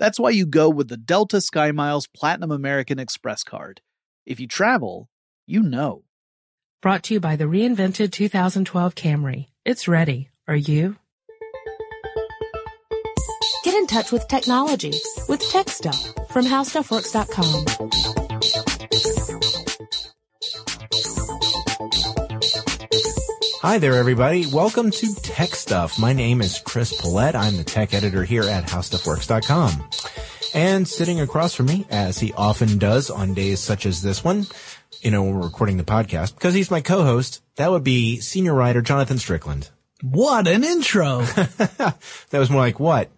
That's why you go with the Delta SkyMiles Platinum American Express card. If you travel, you know. Brought to you by the reinvented 2012 Camry. It's ready. Are you? Get in touch with technology with Tech Stuff from HowStuffWorks.com. Hi there, everybody. Welcome to Tech Stuff. My name is Chris Pollette. I'm the tech editor here at HowStuffWorks.com. And sitting across from me, as he often does on days such as this one, you know, when we're recording the podcast, because he's my co-host, that would be senior writer Jonathan Strickland. What an intro! That was more like what?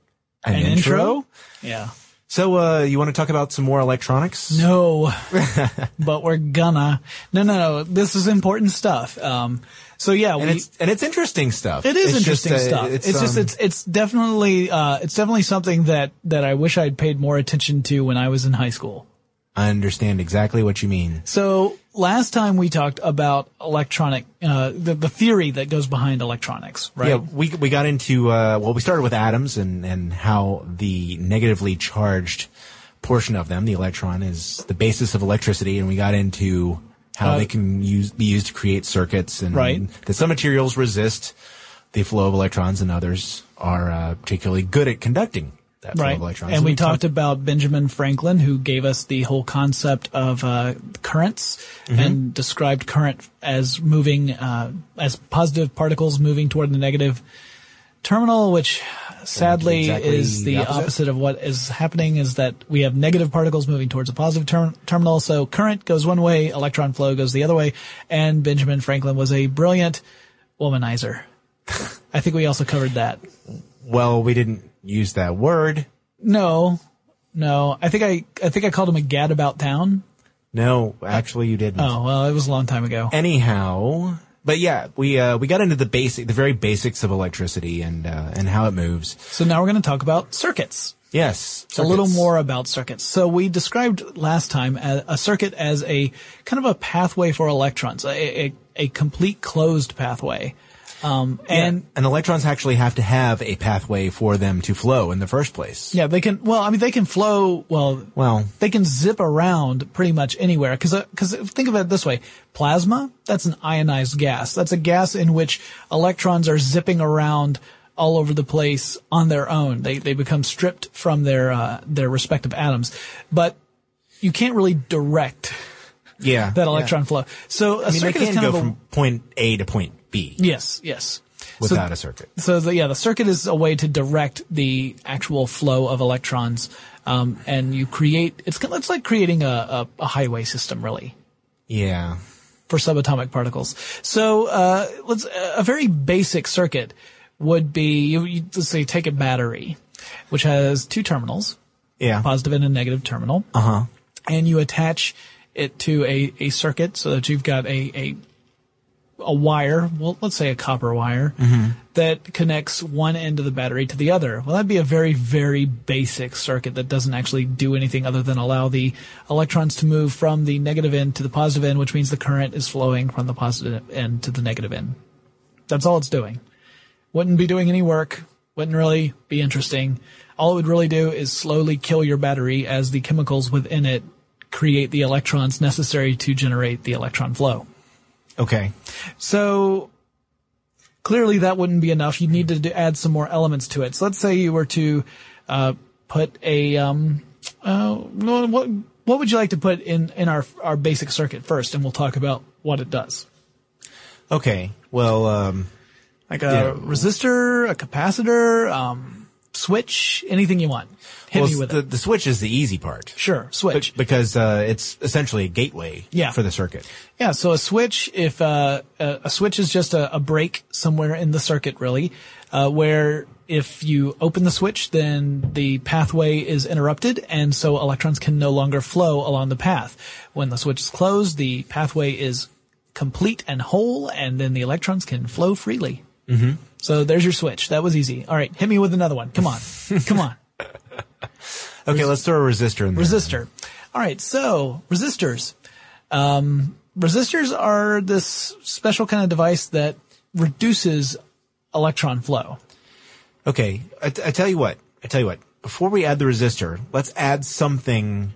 An, intro? Yeah. So, uh, you want to talk about some more electronics? No, but we're gonna. No, no, no. This is important stuff. Um, so yeah, And we, it's, and it's interesting stuff. It is It's just, interesting uh, stuff. It's, just um, it's it's definitely uh it's definitely something that that I wish I'd paid more attention to when I was in high school. I understand exactly what you mean. So last time we talked about electronic uh the, the theory that goes behind electronics, right? Yeah, we we got into uh, well, we started with atoms and and how the negatively charged portion of them, the electron, is the basis of electricity, and we got into how Uh, they can use be used to create circuits, and Right. that some materials resist the flow of electrons, and others are uh, particularly good at conducting that flow Right. of electrons. And we talked about Benjamin Franklin, who gave us the whole concept of uh, currents Mm-hmm. and described current as moving, uh, as positive particles moving toward the negative terminal, which sadly exactly is the the opposite. opposite. of what is happening is that we have negative particles moving towards a positive term- terminal. So current goes one way, electron flow goes the other way. And Benjamin Franklin was a brilliant womanizer. I think we also covered that. well, we didn't use that word. No, no. I think I, I think I called him a gad about town. No, actually, you didn't. Oh, well, it was a long time ago. anyhow but yeah we uh we got into the basic the very basics of electricity and uh and how it moves So now we're going to talk about circuits. yes A little more about circuits. So we described last time a, a circuit as a kind of a pathway for electrons, a, a, a complete closed pathway. Um, And and and electrons actually have to have a pathway for them to flow in the first place. yeah, they can, well, I mean, they can flow, well, Well, they can zip around pretty much anywhere. Cause, uh, cause think of it this way. Plasma, that's an ionized gas. That's a gas in which electrons are zipping around all over the place on their own. They, they become stripped from their, uh, their respective atoms. But you can't really direct yeah. that yeah. electron flow. So a I mean, they can go a, from point A to point B yes, yes. without so, a circuit. So the, yeah, the circuit is a way to direct the actual flow of electrons, um, and you create. It's it's like creating a, a, a highway system, really, Yeah. for subatomic particles. So uh, let's a very basic circuit would be you, you let's say take a battery, which has two terminals, Yeah. positive and a negative terminal, Uh huh. and you attach it to a, a circuit so that you've got a, a a wire, well, let's say a copper wire, mm-hmm. that connects one end of the battery to the other. Well, that'd be a very, very basic circuit that doesn't actually do anything other than allow the electrons to move from the negative end to the positive end, which means the current is flowing from the positive end to the negative end. That's all it's doing. Wouldn't be doing any work. Wouldn't really be interesting. All it would really do is slowly kill your battery as the chemicals within it create the electrons necessary to generate the electron flow. Okay. So clearly that wouldn't be enough. You'd need to do, add some more elements to it. So let's say you were to uh, put a um, uh, what what would you like to put in in our our basic circuit first, and we'll talk about what it does. Okay. Well, um, Like a Yeah. resistor, a capacitor, um, switch, anything you want. Hit well, me with the, it. the switch is the easy part. Sure, switch. Because uh, it's essentially a gateway Yeah. for the circuit. Yeah, so a switch, if uh, a, a switch is just a, a break somewhere in the circuit, really, uh, where if you open the switch, then the pathway is interrupted, and so electrons can no longer flow along the path. When the switch is closed, the pathway is complete and whole, and then the electrons can flow freely. Mm-hmm. So there's your switch. That was easy. All right, hit me with another one. Come on, come on. Okay, let's throw a resistor in there. Resistor. All right, so resistors. Um, resistors are this special kind of device that reduces electron flow. Okay, I, I tell you what. I tell you what. Before we add the resistor, let's add something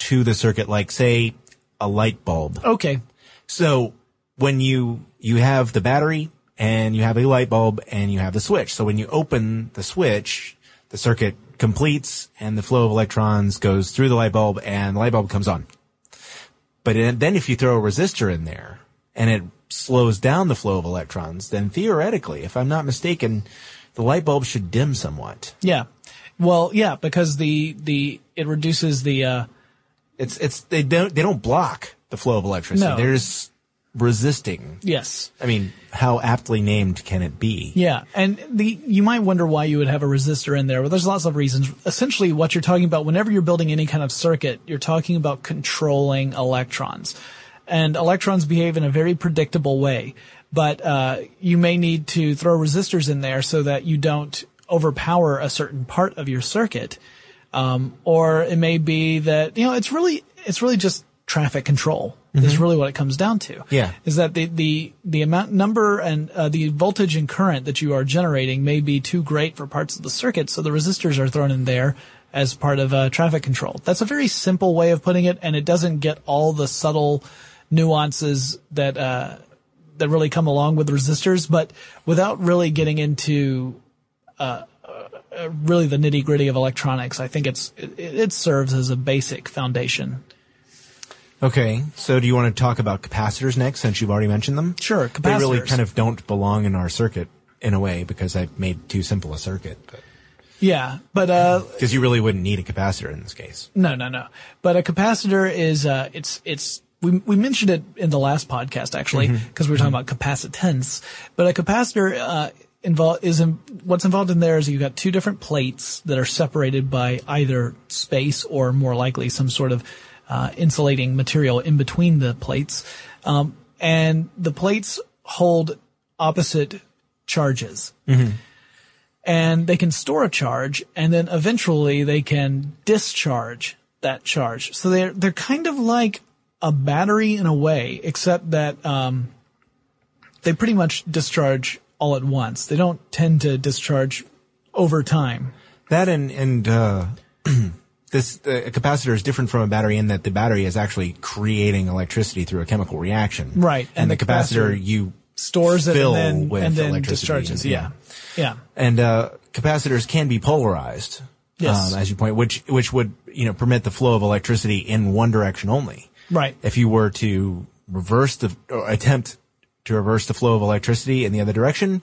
to the circuit, like say a light bulb. Okay, So when you you have the battery and you have a light bulb and you have the switch. So when you open the switch, the circuit completes and the flow of electrons goes through the light bulb and the light bulb comes on. But then if you throw a resistor in there and it slows down the flow of electrons, then theoretically, if I'm not mistaken, the light bulb should dim somewhat. yeah. Well, yeah, because the the it reduces the uh, It's it's they don't they don't block the flow of electricity. No. They're just resisting. yes. I mean, how aptly named can it be? Yeah, and the you might wonder why you would have a resistor in there. Well, there's lots of reasons. Essentially, what you're talking about whenever you're building any kind of circuit, you're talking about controlling electrons, and electrons behave in a very predictable way. But uh, you may need to throw resistors in there so that you don't overpower a certain part of your circuit, um, or it may be that you know it's really it's really just traffic control. Is really what it comes down to Yeah. is that the the the amount number and uh, the voltage and current that you are generating may be too great for parts of the circuit, so the resistors are thrown in there as part of uh, traffic control. That's a very simple way of putting it, and it doesn't get all the subtle nuances that uh, that really come along with resistors, but without really getting into uh, uh, really the nitty gritty of electronics, I think it's it, it serves as a basic foundation. Okay, so do you want to talk about capacitors next, since you've already mentioned them? Sure, capacitors. They really kind of don't belong in our circuit in a way because I've made too simple a circuit. Yeah, but uh, Because you really wouldn't need a capacitor in this case. No, no, no. But a capacitor is uh it's it's we we mentioned it in the last podcast actually because we were talking about capacitance. But a capacitor uh involved is in, what's involved in there is you've got two different plates that are separated by either space or more likely some sort of uh, insulating material in between the plates. Um, and the plates hold opposite charges and they can store a charge and then eventually they can discharge that charge. So they're, they're kind of like a battery in a way, except that, um, they pretty much discharge all at once. They don't tend to discharge over time. That and and uh, this uh, a capacitor is different from a battery in that the battery is actually creating electricity through a chemical reaction. Right, And, and the, the capacitor, capacitor you Stores it and then, with and then electricity. discharges. Yeah. Yeah. And uh, capacitors can be polarized, Yes. um, as you point, which which would you know permit the flow of electricity in one direction only. Right. If you were to reverse the or attempt to reverse the flow of electricity in the other direction,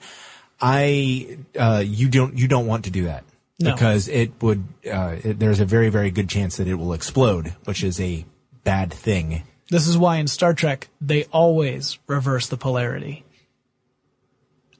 I uh, you don't you don't want to do that No. because it would uh, it, there's a very very good chance that it will explode, which is a bad thing. This is why in Star Trek they always reverse the polarity.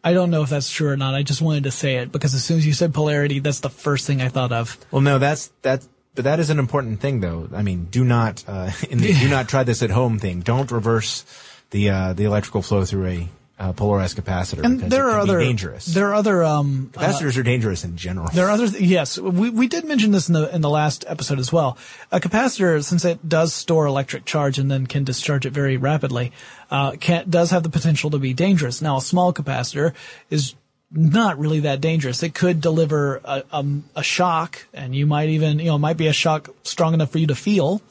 I don't know if that's true or not. I just wanted to say it because as soon as you said polarity, that's the first thing I thought of. Well, no, that's that's but that is an important thing, though. I mean, do not uh, in the do not try this at home thing. Don't reverse the uh, the electrical flow through a uh, polarized capacitor And there are other dangerous. There are other um, uh, Capacitors are dangerous in general. There are other, th- yes, we, we did mention this in the, in the last episode as well. A capacitor, since it does store electric charge and then can discharge it very rapidly, uh, can, does have the potential to be dangerous. Now, a small capacitor is not really that dangerous. It could deliver a, um, a shock and you might even, you know, it might be a shock strong enough for you to feel.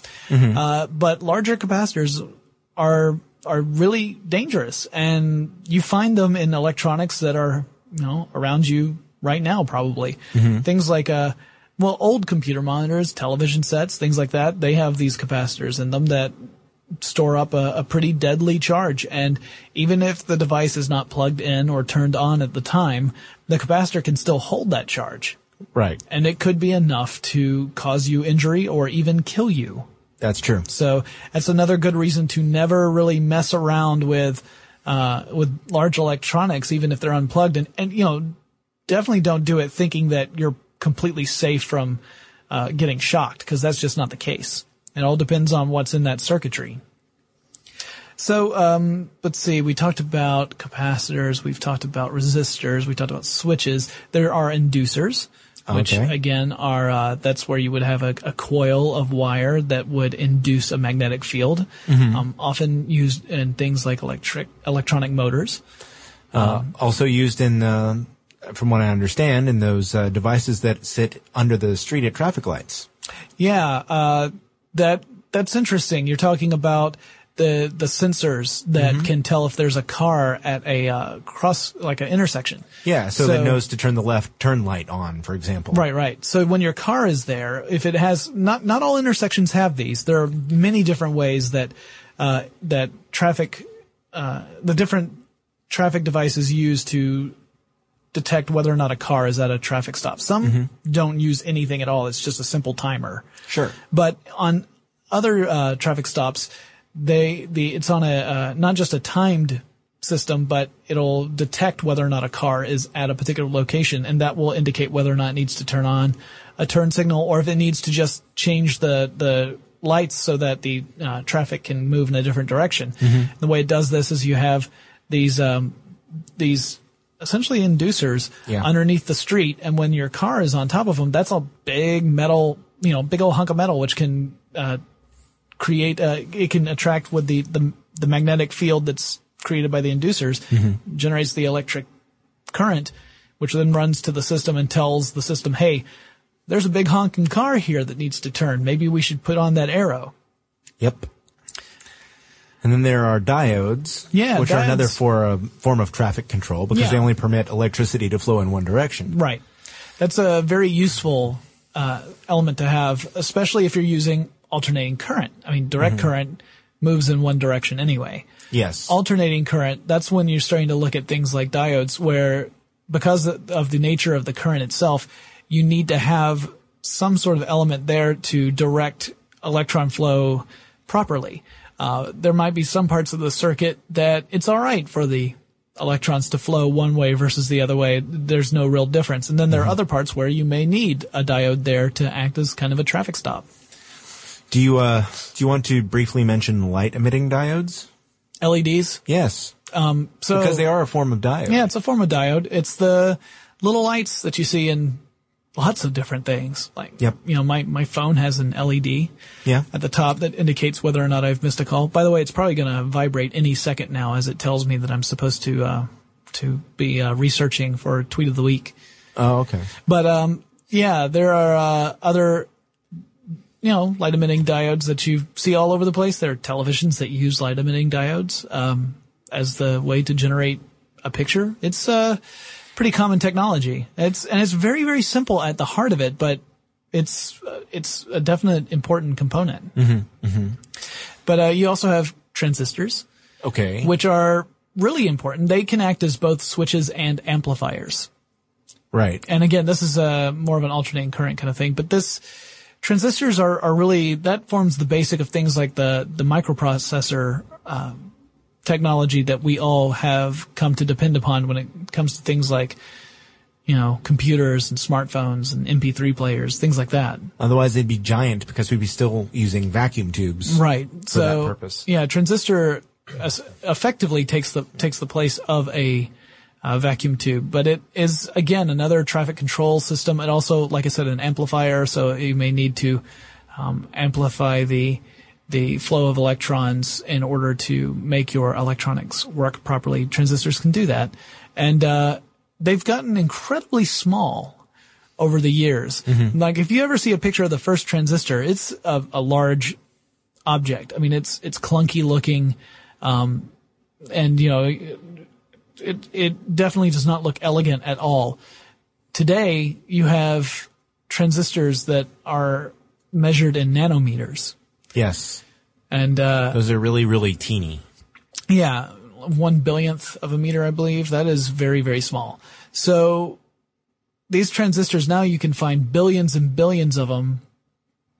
Uh, but larger capacitors are are really dangerous, and you find them in electronics that are you know around you right now, probably things like uh well old computer monitors, television sets, things like that. They have these capacitors in them that store up a, a pretty deadly charge, and even if the device is not plugged in or turned on at the time, the capacitor can still hold that charge. right. And it could be enough to cause you injury or even kill you. That's true. So that's another good reason to never really mess around with uh, with large electronics, even if they're unplugged. And and you know, definitely don't do it thinking that you're completely safe from uh, getting shocked, because that's just not the case. It all depends on what's in that circuitry. So um, let's see. We talked about capacitors. We've talked about resistors. We talked about switches. There are inducers, which Okay. again are uh, that's where you would have a, a coil of wire that would induce a magnetic field, um, often used in things like electric electronic motors. Uh, also used in, uh, from what I understand, in those uh, devices that sit under the street at traffic lights. Yeah, uh, that that's interesting. You're talking about the the sensors that can tell if there's a car at a uh, cross like an intersection. Yeah, so, So- that knows to turn the left turn light on, for example. Right, right. So when your car is there, if it has not not all intersections have these. There are many different ways that uh, that traffic uh, the different traffic devices use to detect whether or not a car is at a traffic stop. Some don't use anything at all. It's just a simple timer. Sure. But on other uh, traffic stops, they the it's on a uh, not just a timed system, but it'll detect whether or not a car is at a particular location, and that will indicate whether or not it needs to turn on a turn signal or if it needs to just change the the lights so that the uh, traffic can move in a different direction. The way it does this is you have these um, these essentially inducers Yeah. underneath the street, and when your car is on top of them, that's a big metal, you know, big old hunk of metal, which can uh, create, uh, it can attract with the, the the magnetic field that's created by the inducers, generates the electric current, which then runs to the system and tells the system, hey, there's a big honking car here that needs to turn. Maybe we should put on that arrow. Yep. And then there are diodes, Yeah, which are another for a form of traffic control because Yeah. they only permit electricity to flow in one direction. Right. That's a very useful uh, element to have, especially if you're using alternating current. I mean, direct current moves in one direction anyway. Yes. Alternating current, that's when you're starting to look at things like diodes where because of the nature of the current itself, you need to have some sort of element there to direct electron flow properly. Uh, there might be some parts of the circuit that it's all right for the electrons to flow one way versus the other way. There's no real difference. And then there are other parts where you may need a diode there to act as kind of a traffic stop. Do you uh do you want to briefly mention light emitting diodes? LEDs. Yes. Um, so Because they are a form of diode. Yeah, it's a form of diode. It's the little lights that you see in lots of different things. Like, Yep. you know, my, my phone has an LED Yeah. at the top that indicates whether or not I've missed a call. By the way, it's probably going to vibrate any second now as it tells me that I'm supposed to, uh, to be uh, researching for tweet of the week. Oh, okay. But um, yeah, there are uh, other you know light emitting diodes that you see all over the place. There are televisions that use light emitting diodes um, as the way to generate a picture. It's uh, pretty common technology. It's and it's very very simple at the heart of it, but it's uh, it's a definite important component. But uh, you also have transistors, Okay. which are really important. They can act as both switches and amplifiers. right. And again, this is a more of an alternating current kind of thing, but this transistors are, are really, that forms the basic of things like the, the microprocessor, um, technology that we all have come to depend upon when it comes to things like, you know, computers and smartphones and MP3 players, things like that. Otherwise, they'd be giant because we'd be still using vacuum tubes. Right. For so, that purpose. Yeah, transistor effectively takes the takes the place of a uh, vacuum tube, but it is again another traffic control system. It also, like I said, an amplifier, so you may need to um, amplify the the flow of electrons in order to make your electronics work properly. Transistors can do that, and uh, they've gotten incredibly small over the years. Like if you ever see a picture of the first transistor, it's a, a large object. I mean, it's it's clunky looking, um, and you know, it it definitely does not look elegant at all. Today, you have transistors that are measured in nanometers, Yes. and uh, Those are really, really teeny. yeah, one billionth of a meter, I believe. That is very, very small. So these transistors now you can find billions and billions of them,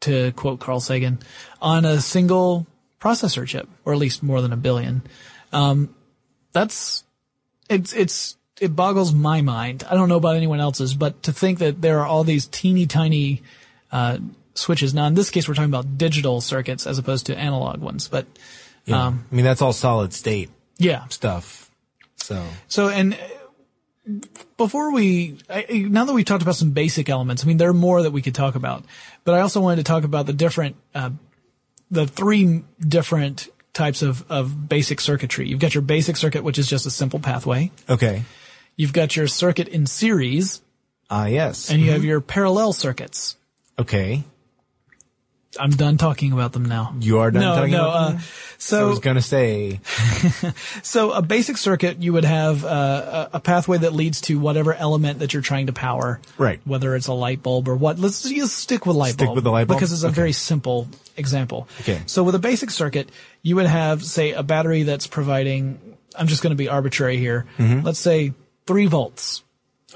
to quote Carl Sagan, on a single processor chip, or at least more than a billion. Um, that's it's it's it boggles my mind. I don't know about anyone else's, but to think that there are all these teeny tiny uh, switches. Now, in this case, we're talking about digital circuits as opposed to analog ones. But Yeah. Um, I mean, that's all solid state yeah, stuff. So, So, and uh, before we, I, I- now that we've talked about some basic elements, I mean, there are more that we could talk about, but I also wanted to talk about the different, uh, the three different types of, of basic circuitry. You've got your basic circuit, which is just a simple pathway. okay. You've got your circuit in series, Ah, yes. and you have your parallel circuits. okay. I'm done talking about them now. You are done no, talking no. about Uh, them? I was gonna say, So a basic circuit, you would have uh, a a pathway that leads to whatever element that you're trying to power. Right. Whether it's a light bulb or what. Let's just stick with light Stick bulb. with the light bulb? Because it's a Okay. very simple example. Okay. So with a basic circuit, you would have, say, a battery that's providing, I'm just going to be arbitrary here. Mm-hmm. Let's say three volts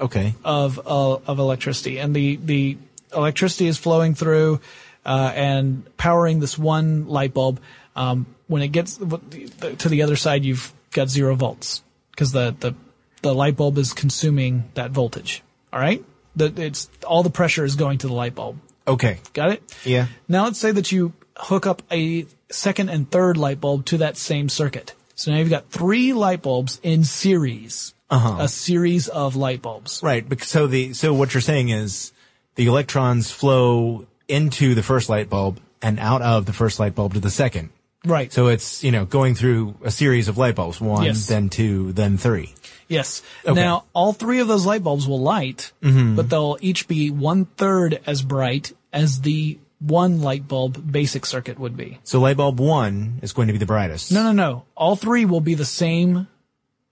okay. of uh, of electricity, and the the electricity is flowing through uh, and powering this one light bulb. Um, when it gets to the other side, you've got zero volts because the, the the light bulb is consuming that voltage. All right, the, it's all the pressure is going to the light bulb. Okay. Got it? Yeah. Now let's say that you hook up a second and third light bulb to that same circuit. So now you've got three light bulbs in series. Uh-huh. A series of light bulbs. Right. So the so what you're saying is the electrons flow into the first light bulb and out of the first light bulb to the second. Right. So it's you know going through a series of light bulbs, one, Yes. then two, then three. Yes. Okay. Now, all three of those light bulbs will light, mm-hmm. but they'll each be one third as bright as the one light bulb basic circuit would be. So light bulb one is going to be the brightest. No, no, no. All three will be the same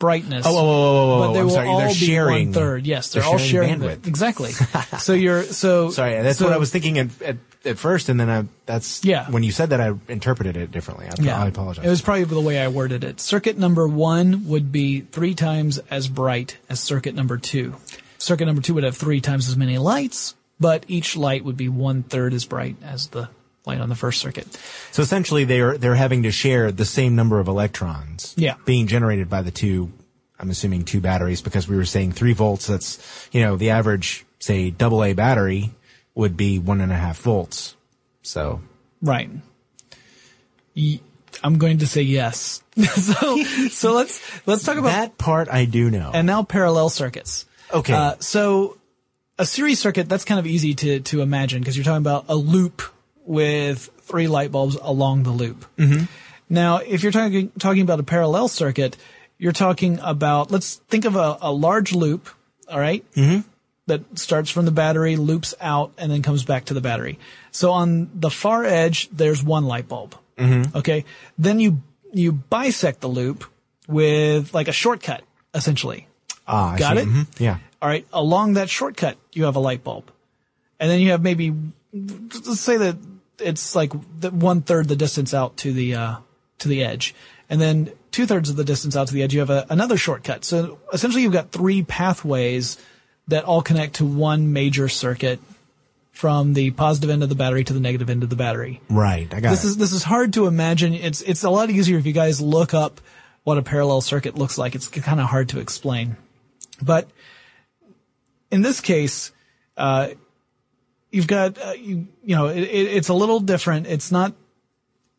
brightness. Oh, whoa, whoa, whoa, whoa! But they I'm sorry. all they're sharing one third. Yes, they're, they're all sharing sharing the- bandwidth. exactly. so you're so Sorry, that's so- what I was thinking at, at at first, and then I that's Yeah. When you said that, I interpreted it differently. I, Yeah, I apologize. It was probably the way I worded it. Circuit number one would be three times as bright as circuit number two. Circuit number two would have three times as many lights, but each light would be one third as bright as the light on the first circuit. so essentially, they're they're having to share the same number of electrons. Yeah. being generated by the two. I'm assuming two batteries because we were saying three volts. That's you know the average say double A battery would be one and a half volts. So Right. I'm going to say yes. so, so let's, let's talk about that part I do know. and now parallel circuits. Okay. Uh, so a series circuit, that's kind of easy to, to imagine because you're talking about a loop with three light bulbs along the loop. Mm-hmm. Now, if you're talking, talking about a parallel circuit, you're talking about, let's think of a, a large loop, all right? Mm-hmm. That starts from the battery, loops out, and then comes back to the battery. So on the far edge, there's one light bulb. Mm-hmm. Okay. Then you, you bisect the loop with like a shortcut, essentially. Ah, I Got see. it? Mhm. Yeah. All right. Along that shortcut, you have a light bulb. And then you have maybe, let's say that it's like the one third the distance out to the, uh, to the edge. And then two thirds of the distance out to the edge, you have a, another shortcut. So essentially you've got three pathways that all connect to one major circuit from the positive end of the battery to the negative end of the battery. Right. I got This it. is this is hard to imagine. It's it's a lot easier if you guys look up what a parallel circuit looks like. It's kind of hard to explain, but in this case, uh, you've got uh, you you know it, it, it's a little different. It's not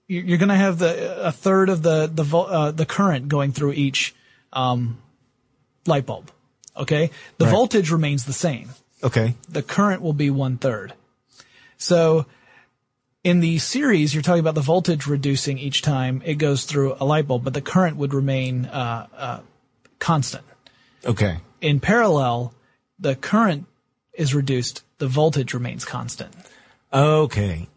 you- you're going to have the a third of the the uh, the current going through each um, light bulb. Okay, the Right. voltage remains the same okay. the current will be one third. So in the series, you're talking about the voltage reducing each time it goes through a light bulb, but the current would remain uh, uh, constant. Okay. In parallel, the current is reduced, the voltage remains constant. Okay.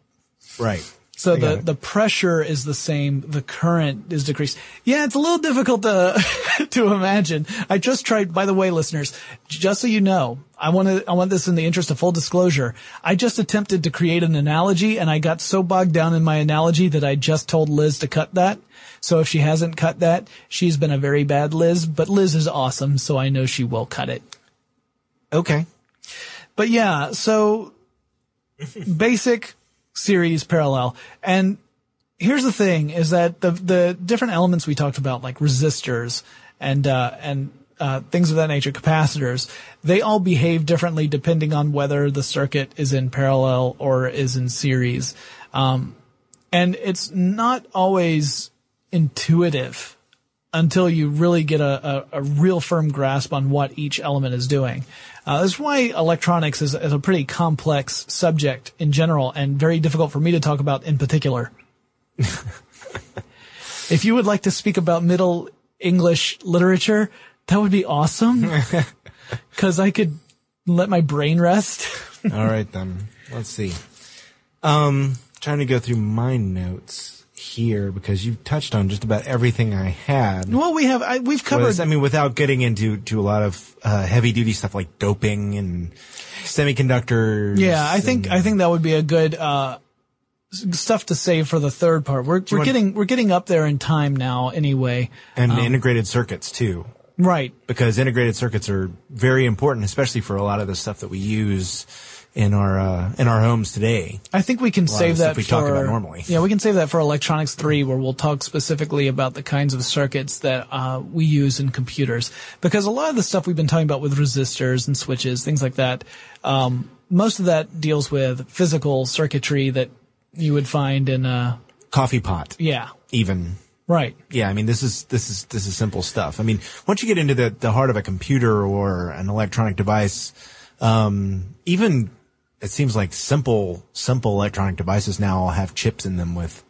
Right. So I the, the pressure is the same, the current is decreased. Yeah, it's a little difficult to to imagine. I just tried by the way, listeners, just so you know, I want to I want this in the interest of full disclosure. I just attempted to create an analogy and I got so bogged down in my analogy that I just told Liz to cut that. So if she hasn't cut that, she's been a very bad Liz, but Liz is awesome, so I know she will cut it. Okay. But yeah, so basic series parallel. And here's the thing is that the the different elements we talked about, like resistors and uh, and uh, things of that nature, capacitors, they all behave differently depending on whether the circuit is in parallel or is in series. Um, and it's not always intuitive until you really get a, a, a real firm grasp on what each element is doing. Uh, that's why electronics is, is a pretty complex subject in general and very difficult for me to talk about in particular. if you would like to speak about Middle English literature, that would be awesome. Cause I could let my brain rest. All right then. Let's see. Um, trying to go through my notes here because you've touched on just about everything I had. well, we have, I, we've covered, Was- I mean, without getting into to a lot of uh, heavy duty stuff like doping and semiconductors. Yeah, I think and- I think that would be a good uh, stuff to save for the third part. We're we're getting we're getting up there in time now anyway. and integrated circuits too. Right. because integrated circuits are very important, especially for a lot of the stuff that we use in our uh, in our homes today. I think we can save that we for talk about normally. Yeah, we can save that for electronics three, where we'll talk specifically about the kinds of circuits that uh, we use in computers. Because a lot of the stuff we've been talking about with resistors and switches, things like that, um, most of that deals with physical circuitry that you would find in a Coffee pot, yeah, even. right. Yeah, I mean this is this is this is simple stuff. I mean, once you get into the the heart of a computer or an electronic device, um, even it seems like simple simple electronic devices now all have chips in them with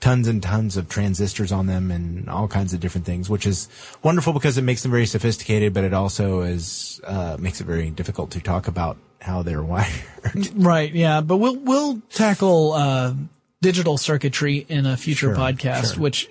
tons and tons of transistors on them and all kinds of different things, which is wonderful because it makes them very sophisticated, but it also is uh, makes it very difficult to talk about how they're wired. Right, yeah, but we'll we'll tackle uh, digital circuitry in a future Sure, podcast, sure. which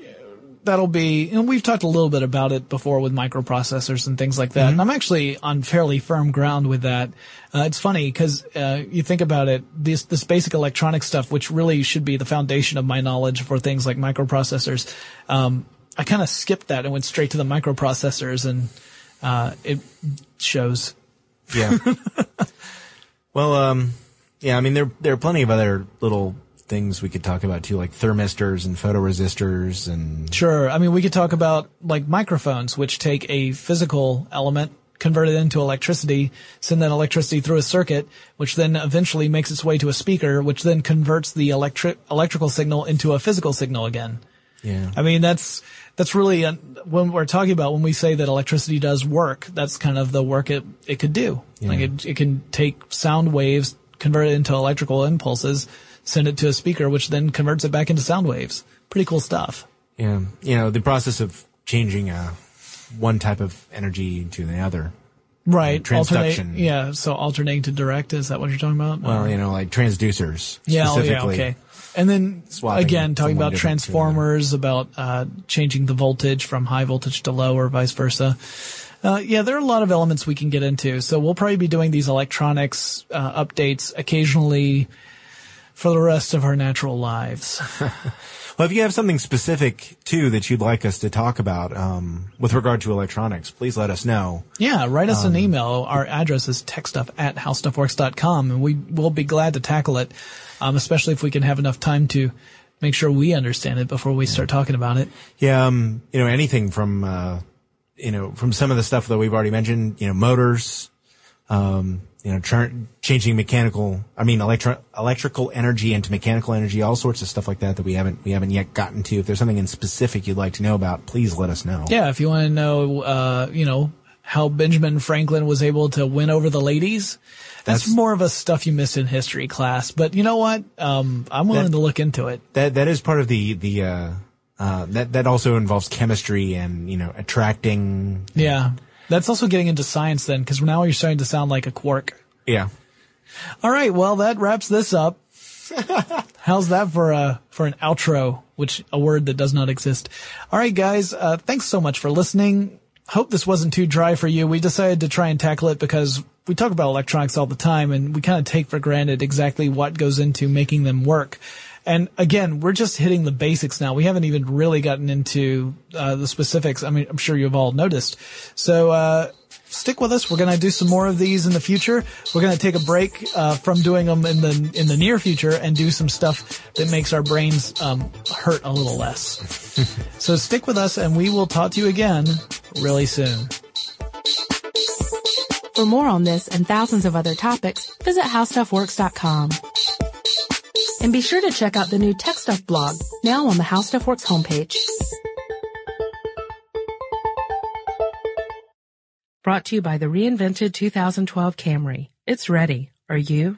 that'll be. And we've talked a little bit about it before with microprocessors and things like that. Mm-hmm. And I'm actually on fairly firm ground with that. Uh, it's funny because uh, you think about it, this this basic electronic stuff, which really should be the foundation of my knowledge for things like microprocessors. Um, I kind of skipped that and went straight to the microprocessors, and uh, it shows. Yeah. well, um, yeah, I mean, there, there are plenty of other little things we could talk about too, like thermistors and photoresistors and Sure. I mean, we could talk about like microphones, which take a physical element, convert it into electricity, send that electricity through a circuit, which then eventually makes its way to a speaker, which then converts the electric electrical signal into a physical signal again. yeah. I mean, that's that's really uh, when we're talking about when we say that electricity does work. That's kind of the work it it could do. Yeah. Like it it can take sound waves, convert it into electrical impulses, send it to a speaker, which then converts it back into sound waves. Pretty cool stuff. Yeah. You know, the process of changing a one type of energy to the other. Right. transduction. Alternate, yeah. So alternating to direct. Is that what you're talking about? Well, you know, like transducers. Yeah, oh, yeah, okay. And then again, talking about transformers, about uh, changing the voltage from high voltage to low or vice versa. Uh, yeah, there are a lot of elements we can get into. So we'll probably be doing these electronics uh, updates occasionally for the rest of our natural lives. Well, if you have something specific too that you'd like us to talk about um, with regard to electronics, please let us know. Yeah, write us Um, an email. Our address is techstuff at howstuffworks.com and we will be glad to tackle it, um, especially if we can have enough time to make sure we understand it before we start talking about it. Yeah, um, you know, anything from, uh, you know, from some of the stuff that we've already mentioned, you know, motors, um, you know, tr- changing mechanical, I mean, electro- electrical energy into mechanical energy, all sorts of stuff like that that we haven't, we haven't yet gotten to. If there's something in specific you'd like to know about, please let us know. Yeah, if you want to know, uh, you know, how Benjamin Franklin was able to win over the ladies, that's, That's- more of a stuff you missed in history class. But you know what? Um, I'm willing That- to look into it. That, that is part of the, the, uh, uh, that, that also involves chemistry and, you know, attracting. Yeah. That's also getting into science then, because now you're starting to sound like a quark. Yeah. All right. Well, that wraps this up. How's that for a for an outro, which a word that does not exist. All right, guys. Uh, thanks so much for listening. Hope this wasn't too dry for you. We decided to try and tackle it because we talk about electronics all the time, and we kind of take for granted exactly what goes into making them work. And again, we're just hitting the basics now. We haven't even really gotten into uh, the specifics. I mean, I'm sure you've all noticed. So. Uh, stick with us. We're going to do some more of these in the future. We're going to take a break uh, from doing them in the in the near future and do some stuff that makes our brains um, hurt a little less. so stick with us, and we will talk to you again really soon. For more on this and thousands of other topics, visit howstuffworks.com. And be sure to check out the new Tech Stuff blog, now on the How Stuff Works homepage. Brought to you by the reinvented 2012 Camry. It's ready. Are you?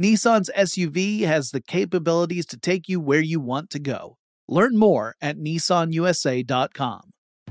Nissan's SUV has the capabilities to take you where you want to go. Learn more at nissanusa.com.